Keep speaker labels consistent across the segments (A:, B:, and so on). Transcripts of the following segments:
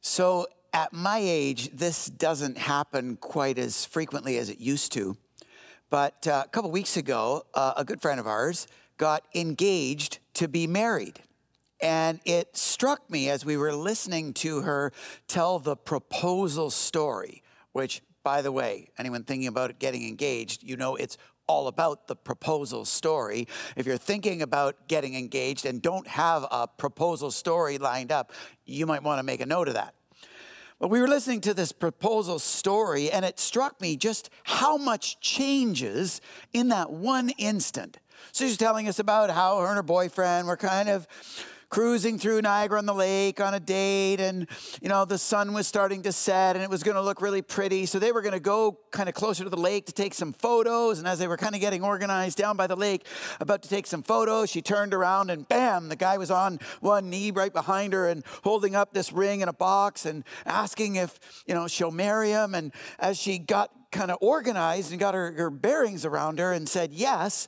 A: So, at my age, this doesn't happen quite as frequently as it used to. But uh, a couple weeks ago, uh, a good friend of ours got engaged to be married. And it struck me as we were listening to her tell the proposal story, which, by the way, anyone thinking about getting engaged, you know it's all about the proposal story. If you're thinking about getting engaged and don't have a proposal story lined up, you might want to make a note of that. But we were listening to this proposal story, and it struck me just how much changes in that one instant. So she's telling us about how her and her boyfriend were kind of cruising through Niagara on the Lake on a date, and you know the sun was starting to set, and it was going to look really pretty. So they were going to go kind of closer to the lake to take some photos. And as they were kind of getting organized down by the lake, about to take some photos, she turned around and bam, the guy was on one knee right behind her and holding up this ring in a box and asking if you know she'll marry him. And as she got kind of organized and got her, her bearings around her and said yes,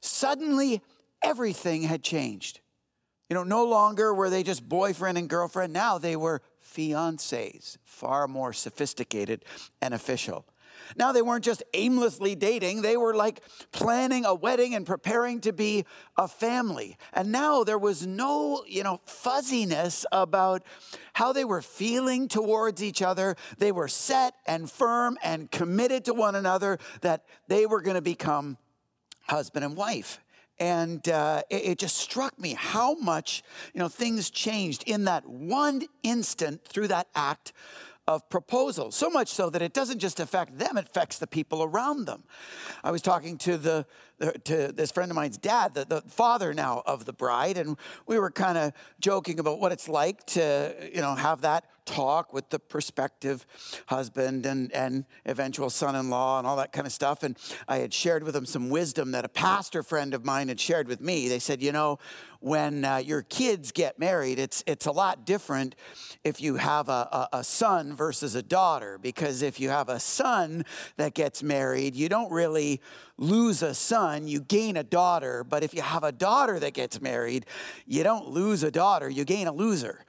A: suddenly everything had changed. You know, no longer were they just boyfriend and girlfriend. Now they were fiancés, far more sophisticated and official. Now they weren't just aimlessly dating, they were like planning a wedding and preparing to be a family. And now there was no, you know, fuzziness about how they were feeling towards each other. They were set and firm and committed to one another that they were going to become husband and wife. And uh, it, it just struck me how much, you know, things changed in that one instant through that act of proposal. So much so that it doesn't just affect them, it affects the people around them. I was talking to the to this friend of mine's dad, the, the father now of the bride, and we were kind of joking about what it's like to, you know, have that talk with the prospective husband and, and eventual son-in-law and all that kind of stuff. And I had shared with him some wisdom that a pastor friend of mine had shared with me. They said, you know, when uh, your kids get married, it's, it's a lot different if you have a, a, a son versus a daughter, because if you have a son that gets married, you don't really lose a son, you gain a daughter. But if you have a daughter that gets married, you don't lose a daughter, you gain a loser.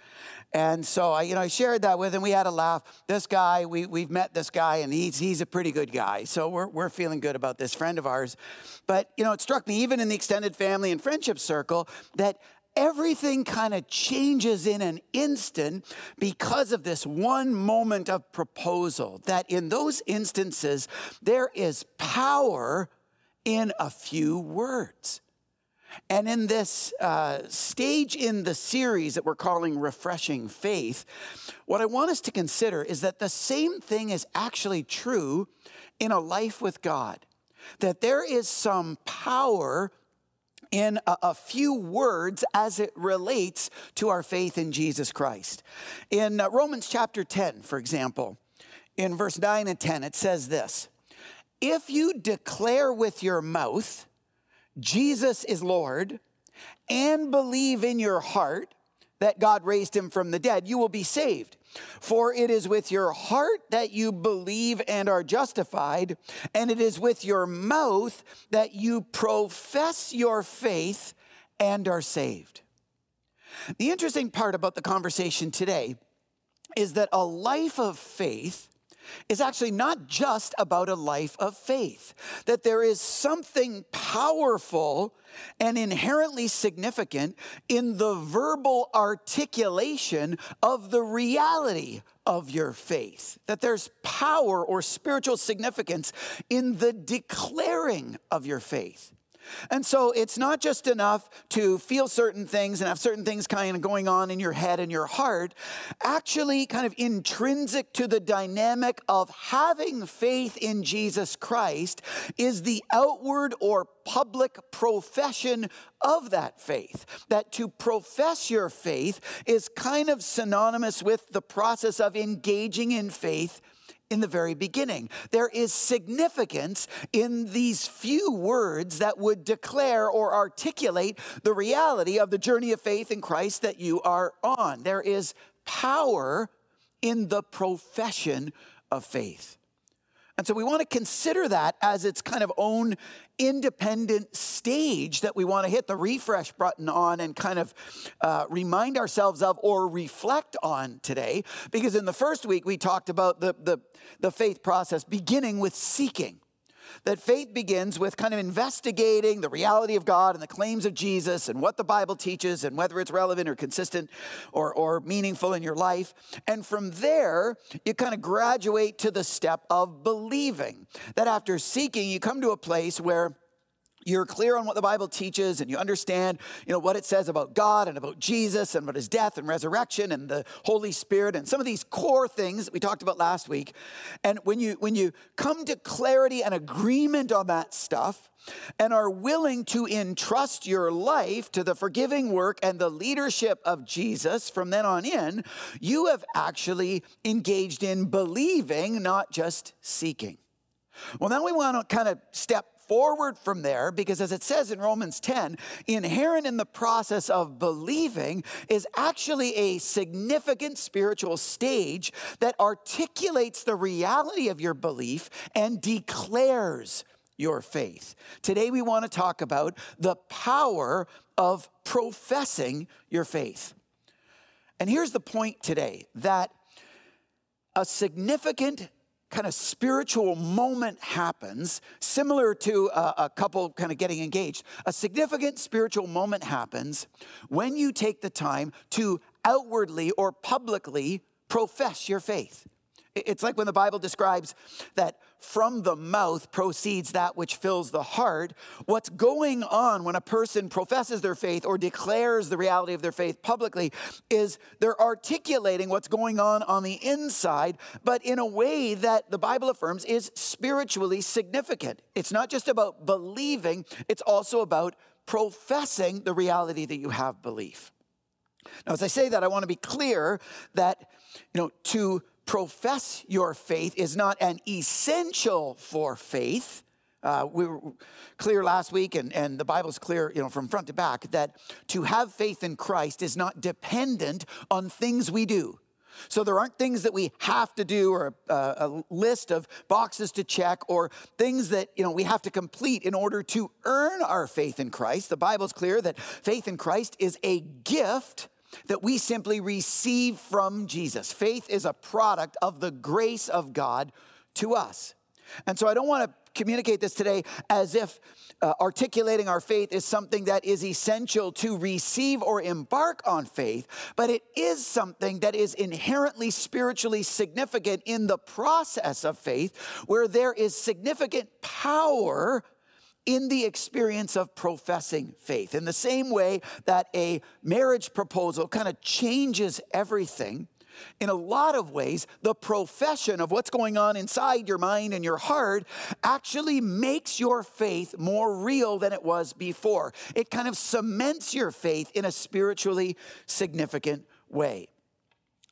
A: And so I, you know, I shared that with him. We had a laugh. This guy, we, we've met this guy, and he's, he's a pretty good guy. So we're, we're feeling good about this friend of ours. But, you know, it struck me, even in the extended family and friendship circle, that everything kind of changes in an instant because of this one moment of proposal. That in those instances, there is power in a few words. And in this uh, stage in the series that we're calling Refreshing Faith, what I want us to consider is that the same thing is actually true in a life with God. That there is some power in a, few words as it relates to our faith in Jesus Christ. In uh, Romans chapter 10, for example, in verse 9 and 10, it says this If you declare with your mouth, Jesus is Lord, and believe in your heart that God raised him from the dead, you will be saved. For it is with your heart that you believe and are justified, and it is with your mouth that you profess your faith and are saved. The interesting part about the conversation today is that a life of faith is actually not just about a life of faith, that there is something powerful and inherently significant in the verbal articulation of the reality of your faith, that there's power or spiritual significance in the declaring of your faith. And so it's not just enough to feel certain things and have certain things kind of going on in your head and your heart. Actually, kind of intrinsic to the dynamic of having faith in Jesus Christ is the outward or public profession of that faith. That to profess your faith is kind of synonymous with the process of engaging in faith in the very beginning. There is significance in these few words that would declare or articulate the reality of the journey of faith in Christ that you are on. There is power in the profession of faith. And so we want to consider that as its kind of own independent stage that we want to hit the refresh button on and kind of uh, remind ourselves of or reflect on today. Because in the first week, we talked about the, the, the faith process beginning with seeking that faith begins with kind of investigating the reality of God and the claims of Jesus and what the Bible teaches and whether it's relevant or consistent or, or meaningful in your life. And from there, you kind of graduate to the step of believing. That after seeking, you come to a place where you're clear on what the Bible teaches and you understand, you know, what it says about God and about Jesus and about his death and resurrection and the Holy Spirit and some of these core things that we talked about last week. And when you when you come to clarity and agreement on that stuff and are willing to entrust your life to the forgiving work and the leadership of Jesus from then on in, you have actually engaged in believing, not just seeking. Well, now we want to kind of step forward from there because, as it says in Romans 10, inherent in the process of believing is actually a significant spiritual stage that articulates the reality of your belief and declares your faith. Today, we want to talk about the power of professing your faith. And here's the point today that a significant kind of spiritual moment happens, similar to a, a, couple kind of getting engaged. A significant spiritual moment happens when you take the time to outwardly or publicly profess your faith. It's like when the Bible describes that from the mouth proceeds that which fills the heart. What's going on when a person professes their faith or declares the reality of their faith publicly is they're articulating what's going on on the inside, but in a way that the Bible affirms is spiritually significant. It's not just about believing, it's also about professing the reality that you have belief. Now, as I say that, I want to be clear that, you know, to profess your faith is not an essential for faith. Uh, we were clear last week, and, and the Bible's clear, you know, from front to back, that to have faith in Christ is not dependent on things we do. So there aren't things that we have to do or a, a, list of boxes to check or things that you know we have to complete in order to earn our faith in Christ. The Bible's clear that faith in Christ is a gift that we simply receive from Jesus. Faith is a product of the grace of God to us. And so I don't want to communicate this today as if uh, articulating our faith is something that is essential to receive or embark on faith, but it is something that is inherently spiritually significant in the process of faith, where there is significant power in the experience of professing faith. In the same way that a marriage proposal kind of changes everything, in a lot of ways, the profession of what's going on inside your mind and your heart actually makes your faith more real than it was before. It kind of cements your faith in a spiritually significant way.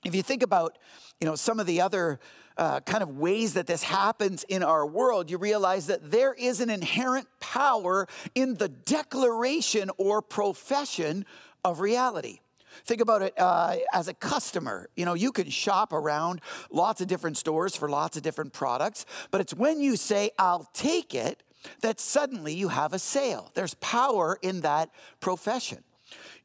A: If you think about, you know, some of the other uh, kind of ways that this happens in our world, you realize that there is an inherent power in the declaration or profession of reality. Think about it uh, as a customer. You know, you can shop around lots of different stores for lots of different products, but it's when you say, I'll take it, that suddenly you have a sale. There's power in that profession.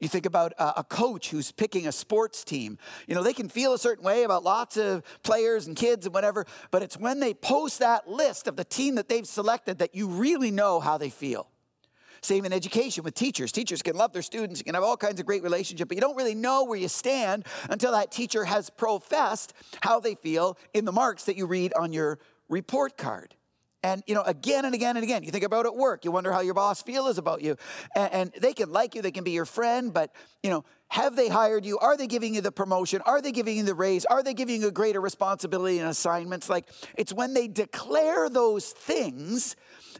A: You think about a coach who's picking a sports team. You know, they can feel a certain way about lots of players and kids and whatever, but it's when they post that list of the team that they've selected that you really know how they feel. Same in education with teachers. Teachers can love their students, you can have all kinds of great relationships, but you don't really know where you stand until that teacher has professed how they feel in the marks that you read on your report card. And, you know, again and again and again, you think about at work, you wonder how your boss feels about you. And, and, they can like you, they can be your friend, but, you know, have they hired you? Are they giving you the promotion? Are they giving you the raise? Are they giving you a greater responsibility and assignments? Like, it's when they declare those things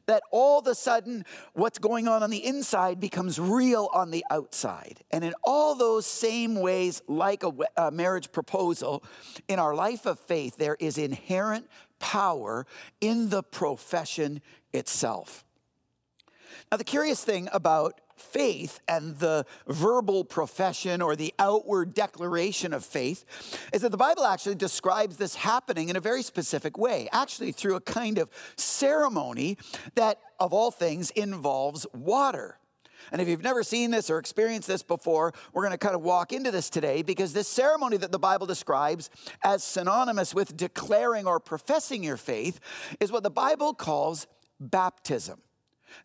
A: that all of a sudden what's going on on the inside becomes real on the outside. And in all those same ways, like a, a marriage proposal, in our life of faith, there is inherent power in the profession itself. Now, the curious thing about faith and the verbal profession or the outward declaration of faith is that the Bible actually describes this happening in a very specific way, actually through a kind of ceremony that, of all things, involves water. And if you've never seen this or experienced this before, we're going to kind of walk into this today because this ceremony that the Bible describes as synonymous with declaring or professing your faith is what the Bible calls baptism.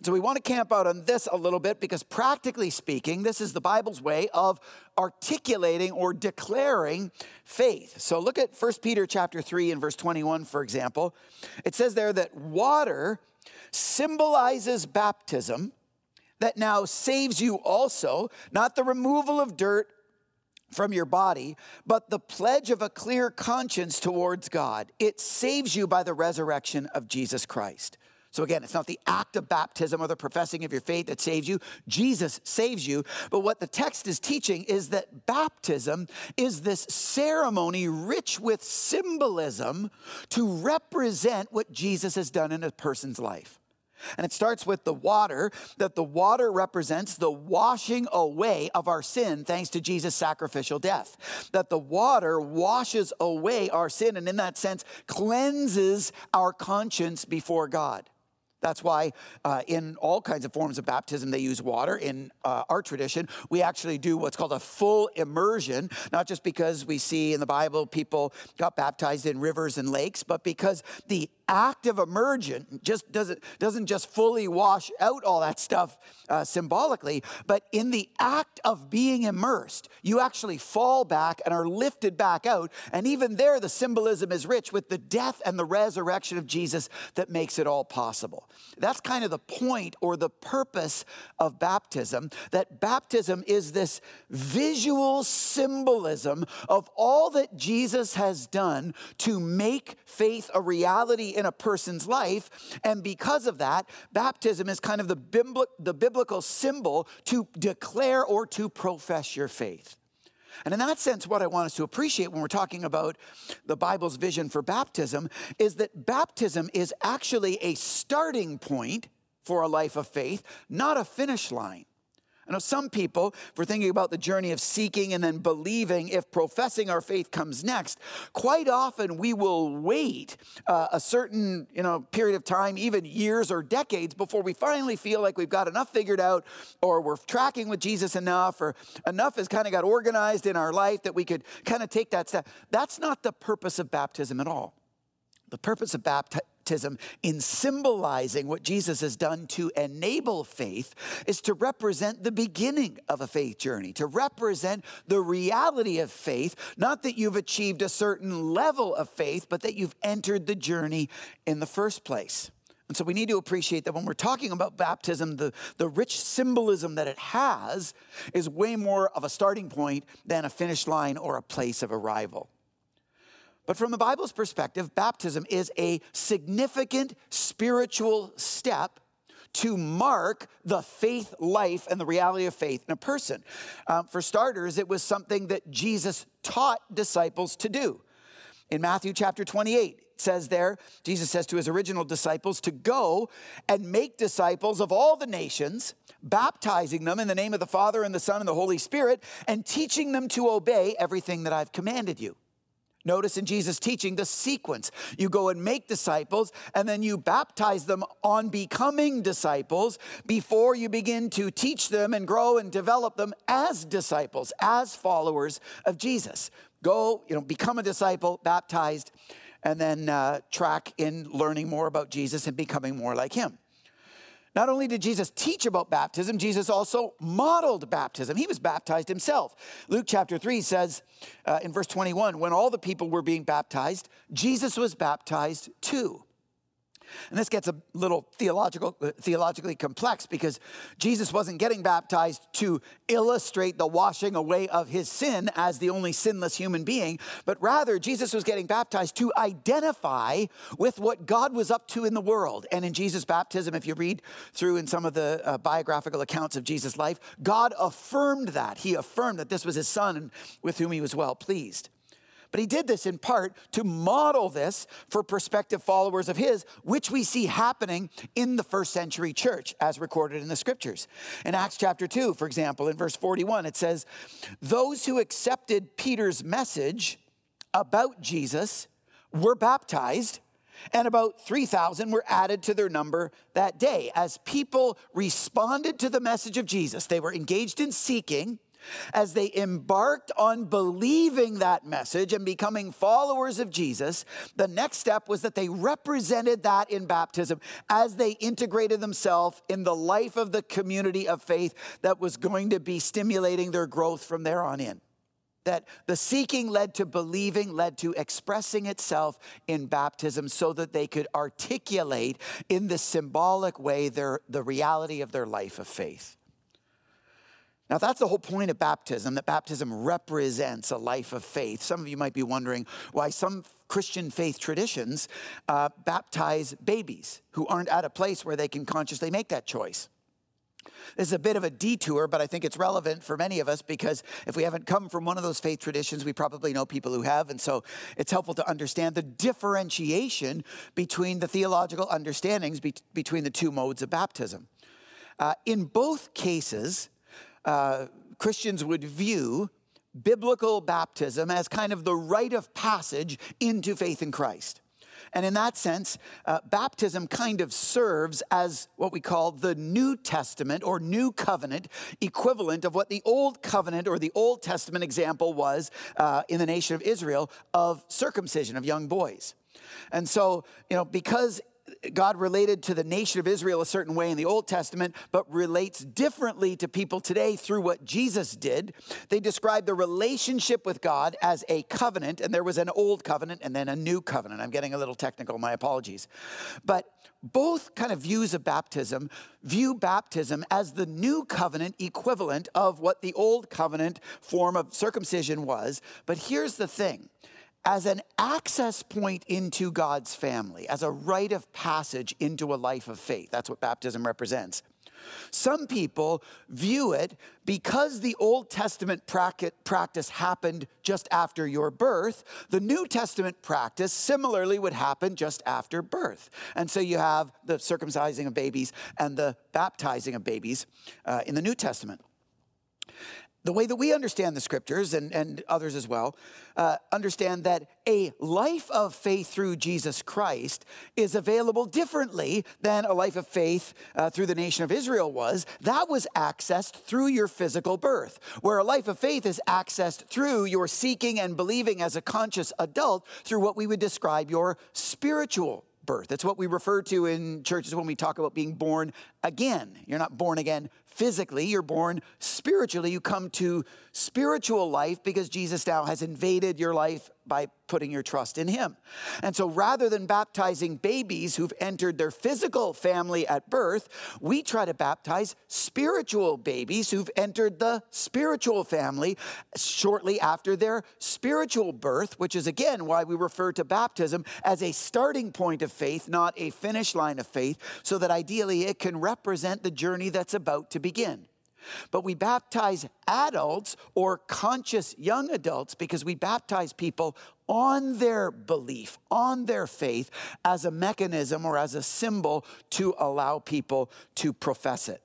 A: So we want to camp out on this a little bit because practically speaking, this is the Bible's way of articulating or declaring faith. So look at 1 Peter chapter 3 and verse 21 for example. It says there that water symbolizes baptism that now saves you also, not the removal of dirt from your body, but the pledge of a clear conscience towards God. It saves you by the resurrection of Jesus Christ. So again, it's not the act of baptism or the professing of your faith that saves you. Jesus saves you. But what the text is teaching is that baptism is this ceremony rich with symbolism to represent what Jesus has done in a person's life. And it starts with the water, that the water represents the washing away of our sin thanks to Jesus' sacrificial death. That the water washes away our sin and, in that sense, cleanses our conscience before God. That's why uh, in all kinds of forms of baptism, they use water. In uh, our tradition, we actually do what's called a full immersion, not just because we see in the Bible people got baptized in rivers and lakes, but because the act of immersion just doesn't, doesn't just fully wash out all that stuff uh, symbolically, but in the act of being immersed, you actually fall back and are lifted back out. And even there, the symbolism is rich with the death and the resurrection of Jesus that makes it all possible. That's kind of the point or the purpose of baptism, that baptism is this visual symbolism of all that Jesus has done to make faith a reality in a person's life. And because of that, baptism is kind of the, the biblical symbol to declare or to profess your faith. And in that sense, what I want us to appreciate when we're talking about the Bible's vision for baptism is that baptism is actually a starting point for a life of faith, not a finish line. I know some people, if we're thinking about the journey of seeking and then believing, if professing our faith comes next, quite often we will wait uh, a certain you know, period of time, even years or decades, before we finally feel like we've got enough figured out or we're tracking with Jesus enough or enough has kind of got organized in our life that we could kind of take that step. That's not the purpose of baptism at all. The purpose of baptism baptism in symbolizing what Jesus has done to enable faith is to represent the beginning of a faith journey, to represent the reality of faith, not that you've achieved a certain level of faith, but that you've entered the journey in the first place. And so we need to appreciate that when we're talking about baptism, the, the rich symbolism that it has is way more of a starting point than a finish line or a place of arrival. But from the Bible's perspective, baptism is a significant spiritual step to mark the faith life and the reality of faith in a person. Um, for starters, it was something that Jesus taught disciples to do. In Matthew chapter 28, it says there, Jesus says to his original disciples to go and make disciples of all the nations, baptizing them in the name of the Father and the Son and the Holy Spirit, and teaching them to obey everything that I've commanded you. Notice in Jesus' teaching the sequence. You go and make disciples, and then you baptize them on becoming disciples before you begin to teach them and grow and develop them as disciples, as followers of Jesus. Go, you know, become a disciple, baptized, and then uh, track in learning more about Jesus and becoming more like him. Not only did Jesus teach about baptism, Jesus also modeled baptism. He was baptized himself. Luke chapter 3 says uh, in verse 21 when all the people were being baptized, Jesus was baptized too. And this gets a little theological, uh, theologically complex because Jesus wasn't getting baptized to illustrate the washing away of his sin as the only sinless human being, but rather Jesus was getting baptized to identify with what God was up to in the world. And in Jesus' baptism, if you read through in some of the uh, biographical accounts of Jesus' life, God affirmed that. He affirmed that this was his son with whom he was well pleased. But he did this in part to model this for prospective followers of his, which we see happening in the first century church, as recorded in the scriptures. In Acts chapter 2, for example, in verse 41, it says, Those who accepted Peter's message about Jesus were baptized. And about 3,000 were added to their number that day. As people responded to the message of Jesus, they were engaged in seeking, as they embarked on believing that message and becoming followers of Jesus, the next step was that they represented that in baptism as they integrated themselves in the life of the community of faith that was going to be stimulating their growth from there on in. That the seeking led to believing, led to expressing itself in baptism so that they could articulate in the symbolic way their, the reality of their life of faith. Now, that's the whole point of baptism, that baptism represents a life of faith. Some of you might be wondering why some Christian faith traditions uh, baptize babies who aren't at a place where they can consciously make that choice. This is a bit of a detour, but I think it's relevant for many of us because if we haven't come from one of those faith traditions, we probably know people who have. And so it's helpful to understand the differentiation between the theological understandings be- between the two modes of baptism. Uh, in both cases, uh, Christians would view biblical baptism as kind of the rite of passage into faith in Christ. And in that sense, uh, baptism kind of serves as what we call the New Testament or New Covenant equivalent of what the Old Covenant or the Old Testament example was uh, in the nation of Israel of circumcision of young boys. And so, you know, because God related to the nation of Israel a certain way in the Old Testament, but relates differently to people today through what Jesus did. They describe the relationship with God as a covenant, and there was an old covenant and then a new covenant. I'm getting a little technical, my apologies. But both kind of views of baptism view baptism as the new covenant equivalent of what the old covenant form of circumcision was. But here's the thing as an access point into God's family, as a rite of passage into a life of faith. That's what baptism represents. Some people view it because the Old Testament practice happened just after your birth, the New Testament practice similarly would happen just after birth. And so you have the circumcising of babies and the baptizing of babies uh, in the New Testament the way that we understand the scriptures and, and others as well uh, understand that a life of faith through jesus christ is available differently than a life of faith uh, through the nation of israel was that was accessed through your physical birth where a life of faith is accessed through your seeking and believing as a conscious adult through what we would describe your spiritual birth. That's what we refer to in churches when we talk about being born again. You're not born again physically, you're born spiritually. You come to spiritual life because Jesus now has invaded your life by putting your trust in Him. And so rather than baptizing babies who've entered their physical family at birth, we try to baptize spiritual babies who've entered the spiritual family shortly after their spiritual birth, which is again why we refer to baptism as a starting point of faith, not a finish line of faith, so that ideally it can represent the journey that's about to begin. But we baptize adults or conscious young adults because we baptize people on their belief, on their faith, as a mechanism or as a symbol to allow people to profess it.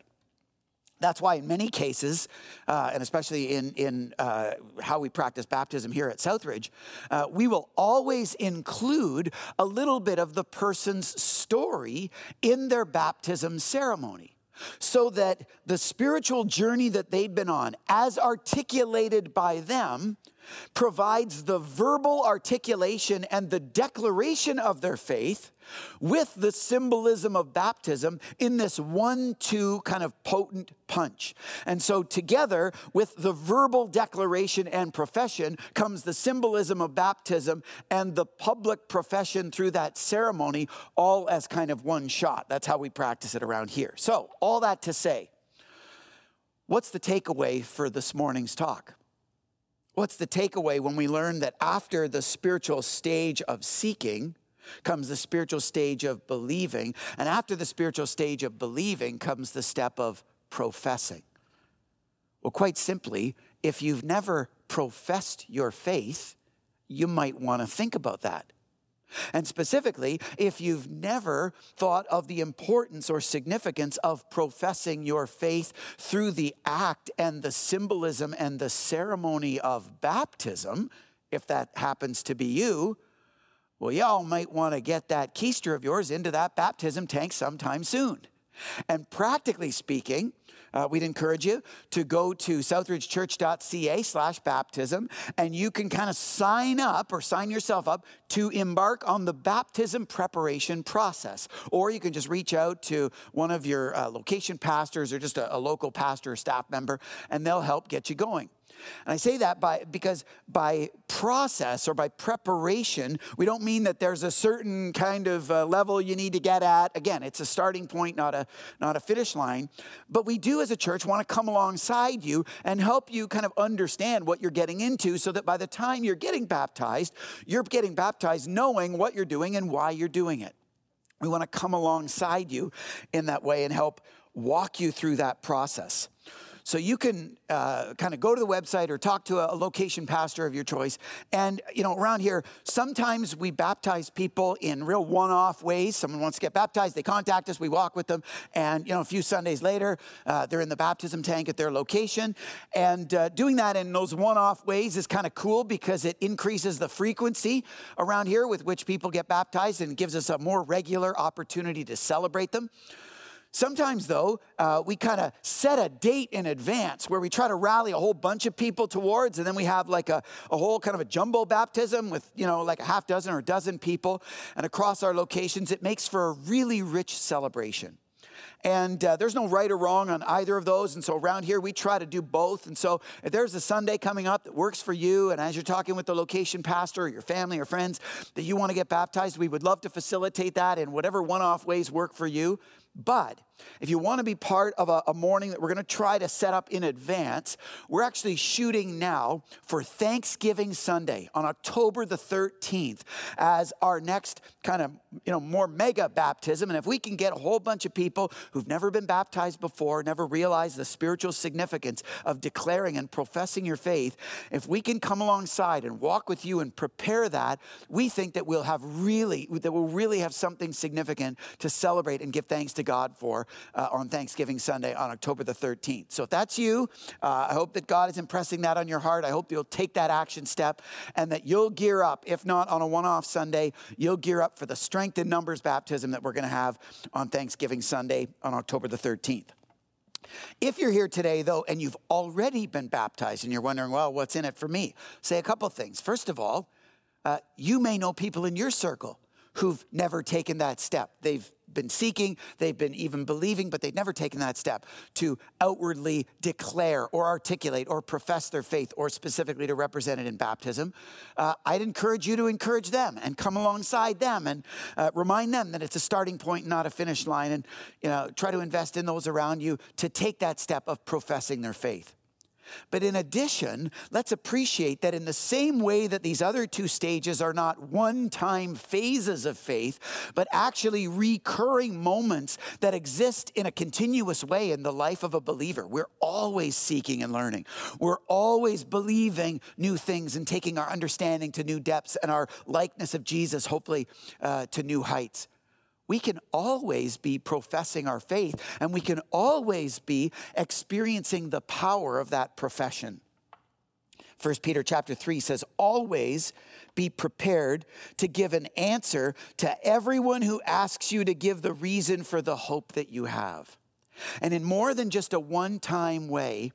A: That's why, in many cases, uh, and especially in, in uh, how we practice baptism here at Southridge, uh, we will always include a little bit of the person's story in their baptism ceremony so that the spiritual journey that they've been on, as articulated by them, provides the verbal articulation and the declaration of their faith with the symbolism of baptism in this one two kind of potent punch. And so, together with the verbal declaration and profession comes the symbolism of baptism and the public profession through that ceremony, all as kind of one shot. That's how we practice it around here. So, all that to say, what's the takeaway for this morning's talk? What's the takeaway when we learn that after the spiritual stage of seeking comes the spiritual stage of believing, and after the spiritual stage of believing comes the step of professing? Well, quite simply, if you've never professed your faith, you might want to think about that. And specifically, if you've never thought of the importance or significance of professing your faith through the act and the symbolism and the ceremony of baptism, if that happens to be you, well, y'all might want to get that keister of yours into that baptism tank sometime soon. And practically speaking, uh, we'd encourage you to go to southridgechurch.ca slash baptism and you can kind of sign up or sign yourself up to embark on the baptism preparation process. Or you can just reach out to one of your uh, location pastors or just a, a local pastor or staff member and they'll help get you going. And I say that by, because by process or by preparation, we don't mean that there's a certain kind of uh, level you need to get at. Again, it's a starting point, not a, not a finish line. But we do as a church want to come alongside you and help you kind of understand what you're getting into so that by the time you're getting baptized, you're getting baptized knowing what you're doing and why you're doing it. We want to come alongside you in that way and help walk you through that process. So you can uh, kind of go to the website or talk to a, a, location pastor of your choice. And, you know, around here, sometimes we baptize people in real one off ways. Someone wants to get baptized, they contact us, we walk with them. And, you know, a few Sundays later, uh, they're in the baptism tank at their location. And uh, doing that in those one off ways is kind of cool because it increases the frequency around here with which people get baptized and gives us a more regular opportunity to celebrate them. Sometimes, though, uh, we kind of set a date in advance where we try to rally a whole bunch of people towards, and then we have like a, a whole kind of a jumbo baptism with, you know, like a half dozen or a dozen people. And across our locations, it makes for a really rich celebration. And uh, there's no right or wrong on either of those. And so around here, we try to do both. And so if there's a Sunday coming up that works for you, and as you're talking with the location pastor or your family or friends that you want to get baptized, we would love to facilitate that in whatever one off ways work for you. But if you want to be part of a, a morning that we're going to try to set up in advance, we're actually shooting now for Thanksgiving Sunday on October the 13th as our next kind of, you know, more mega baptism. And if we can get a whole bunch of people who've never been baptized before, never realized the spiritual significance of declaring and professing your faith, if we can come alongside and walk with you and prepare that, we think that we'll have really, that we'll really have something significant to celebrate and give thanks to God for uh, on Thanksgiving Sunday on October the 13th. So if that's you, uh, I hope that God is impressing that on your heart. I hope you'll take that action step and that you'll gear up. If not on a one off Sunday, you'll gear up for the strength in numbers baptism that we're going to have on Thanksgiving Sunday on October the 13th. If you're here today, though, and you've already been baptized and you're wondering, well, what's in it for me? Say a couple things. First of all, uh, you may know people in your circle who've never taken that step. They've been seeking, they've been even believing, but they've never taken that step to outwardly declare or articulate or profess their faith or specifically to represent it in baptism. Uh, I'd encourage you to encourage them and come alongside them and uh, remind them that it's a starting point, not a finish line, and you know, try to invest in those around you to take that step of professing their faith. But in addition, let's appreciate that in the same way that these other two stages are not one time phases of faith, but actually recurring moments that exist in a continuous way in the life of a believer. We're always seeking and learning. We're always believing new things and taking our understanding to new depths and our likeness of Jesus, hopefully, uh, to new heights we can always be professing our faith and we can always be experiencing the power of that profession. 1 Peter chapter 3 says, Always be prepared to give an answer to everyone who asks you to give the reason for the hope that you have. And in more than just a one time way,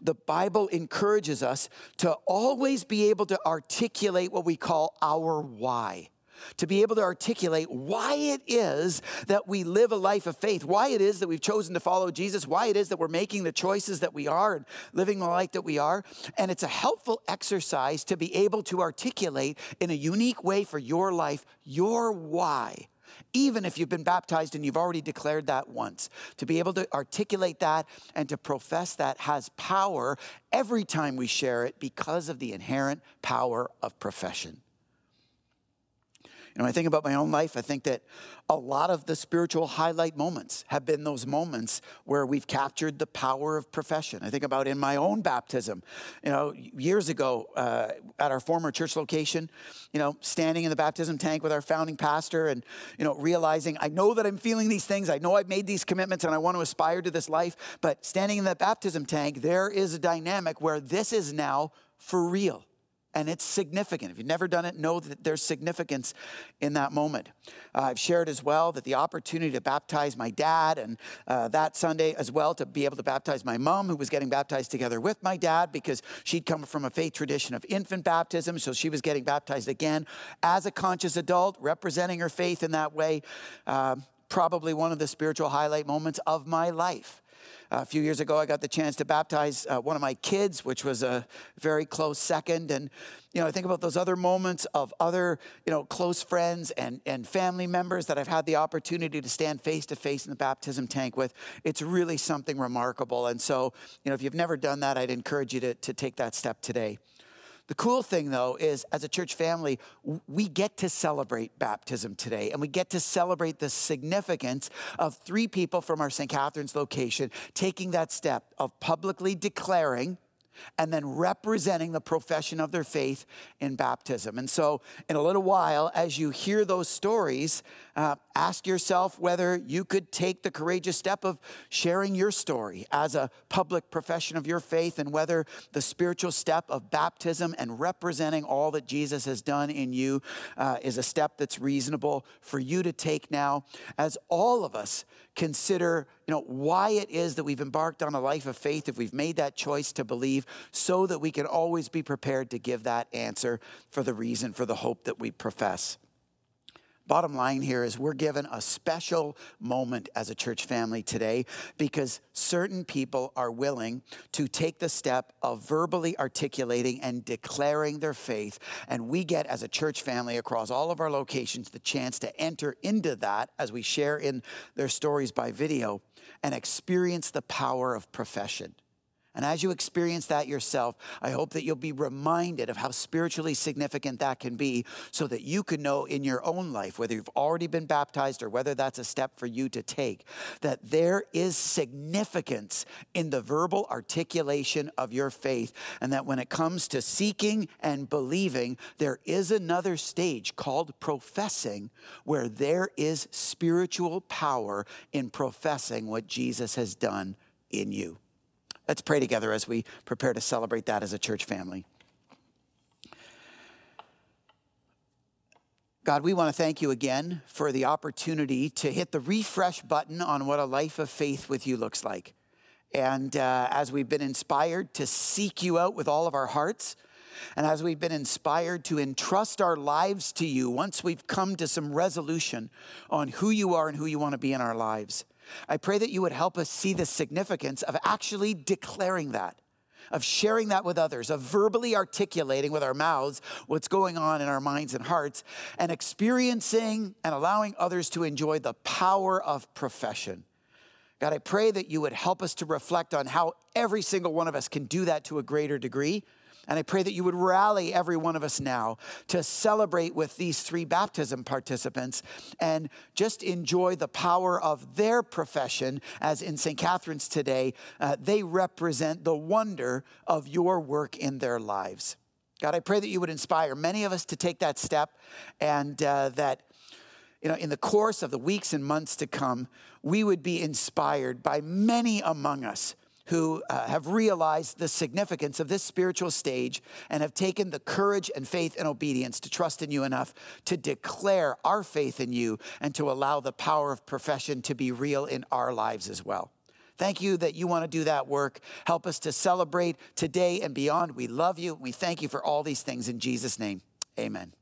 A: the Bible encourages us to always be able to articulate what we call our why to be able to articulate why it is that we live a life of faith, why it is that we've chosen to follow Jesus, why it is that we're making the choices that we are and living the life that we are. And it's a helpful exercise to be able to articulate in a unique way for your life your why even if you've been baptized and you've already declared that once. To be able to articulate that and to profess that has power every time we share it because of the inherent power of profession. You know, I think about my own life, I think that a lot of the spiritual highlight moments have been those moments where we've captured the power of profession. I think about in my own baptism, you know, years ago uh, at our former church location, you know, standing in the baptism tank with our founding pastor and, you know, realizing I know that I'm feeling these things, I know I've made these commitments and I want to aspire to this life, but standing in that baptism tank, there is a dynamic where this is now for real and it's significant. If you've never done it, know that there's significance in that moment. Uh, I've shared as well that the opportunity to baptize my dad, and uh, that Sunday as well to be able to baptize my mom, who was getting baptized together with my dad because she'd come from a faith tradition of infant baptism, so she was getting baptized again as a conscious adult, representing her faith in that way. Uh, probably one of the spiritual highlight moments of my life a few years ago, I got the chance to baptize uh, one of my kids, which was a very close second. And, you know, I think about those other moments of other, you know, close friends and, and family members that I've had the opportunity to stand face to face in the baptism tank with. It's really something remarkable. And so, you know, if you've never done that, I'd encourage you to, to take that step today. The cool thing, though, is as a church family, we get to celebrate baptism today, and we get to celebrate the significance of three people from our St. Catharines location taking that step of publicly declaring and then representing the profession of their faith in baptism. And so, in a little while, as you hear those stories, uh, ask yourself whether you could take the courageous step of sharing your story as a public profession of your faith, and whether the spiritual step of baptism and representing all that Jesus has done in you uh, is a step that's reasonable for you to take now, as all of us consider you know why it is that we've embarked on a life of faith if we've made that choice to believe so that we can always be prepared to give that answer for the reason for the hope that we profess Bottom line here is we're given a special moment as a church family today because certain people are willing to take the step of verbally articulating and declaring their faith. And we get, as a church family across all of our locations, the chance to enter into that as we share in their stories by video and experience the power of profession. And as you experience that yourself, I hope that you'll be reminded of how spiritually significant that can be so that you can know in your own life, whether you've already been baptized or whether that's a step for you to take, that there is significance in the verbal articulation of your faith. And that when it comes to seeking and believing, there is another stage called professing where there is spiritual power in professing what Jesus has done in you. Let's pray together as we prepare to celebrate that as a church family. God, we want to thank you again for the opportunity to hit the refresh button on what a life of faith with you looks like. And uh, as we've been inspired to seek you out with all of our hearts, and as we've been inspired to entrust our lives to you once we've come to some resolution on who you are and who you want to be in our lives, I pray that you would help us see the significance of actually declaring that, of sharing that with others, of verbally articulating with our mouths what's going on in our minds and hearts, and experiencing and allowing others to enjoy the power of profession. God, I pray that you would help us to reflect on how every single one of us can do that to a greater degree and I pray that you would rally every one of us now to celebrate with these three baptism participants and just enjoy the power of their profession, as in St. Catharines today, uh, they represent the wonder of your work in their lives. God, I pray that you would inspire many of us to take that step and uh, that you know, in the course of the weeks and months to come, we would be inspired by many among us who uh, have realized the significance of this spiritual stage and have taken the courage and faith and obedience to trust in you enough to declare our faith in you and to allow the power of profession to be real in our lives as well. Thank you that you want to do that work. Help us to celebrate today and beyond. We love you. We thank you for all these things in Jesus' name. Amen.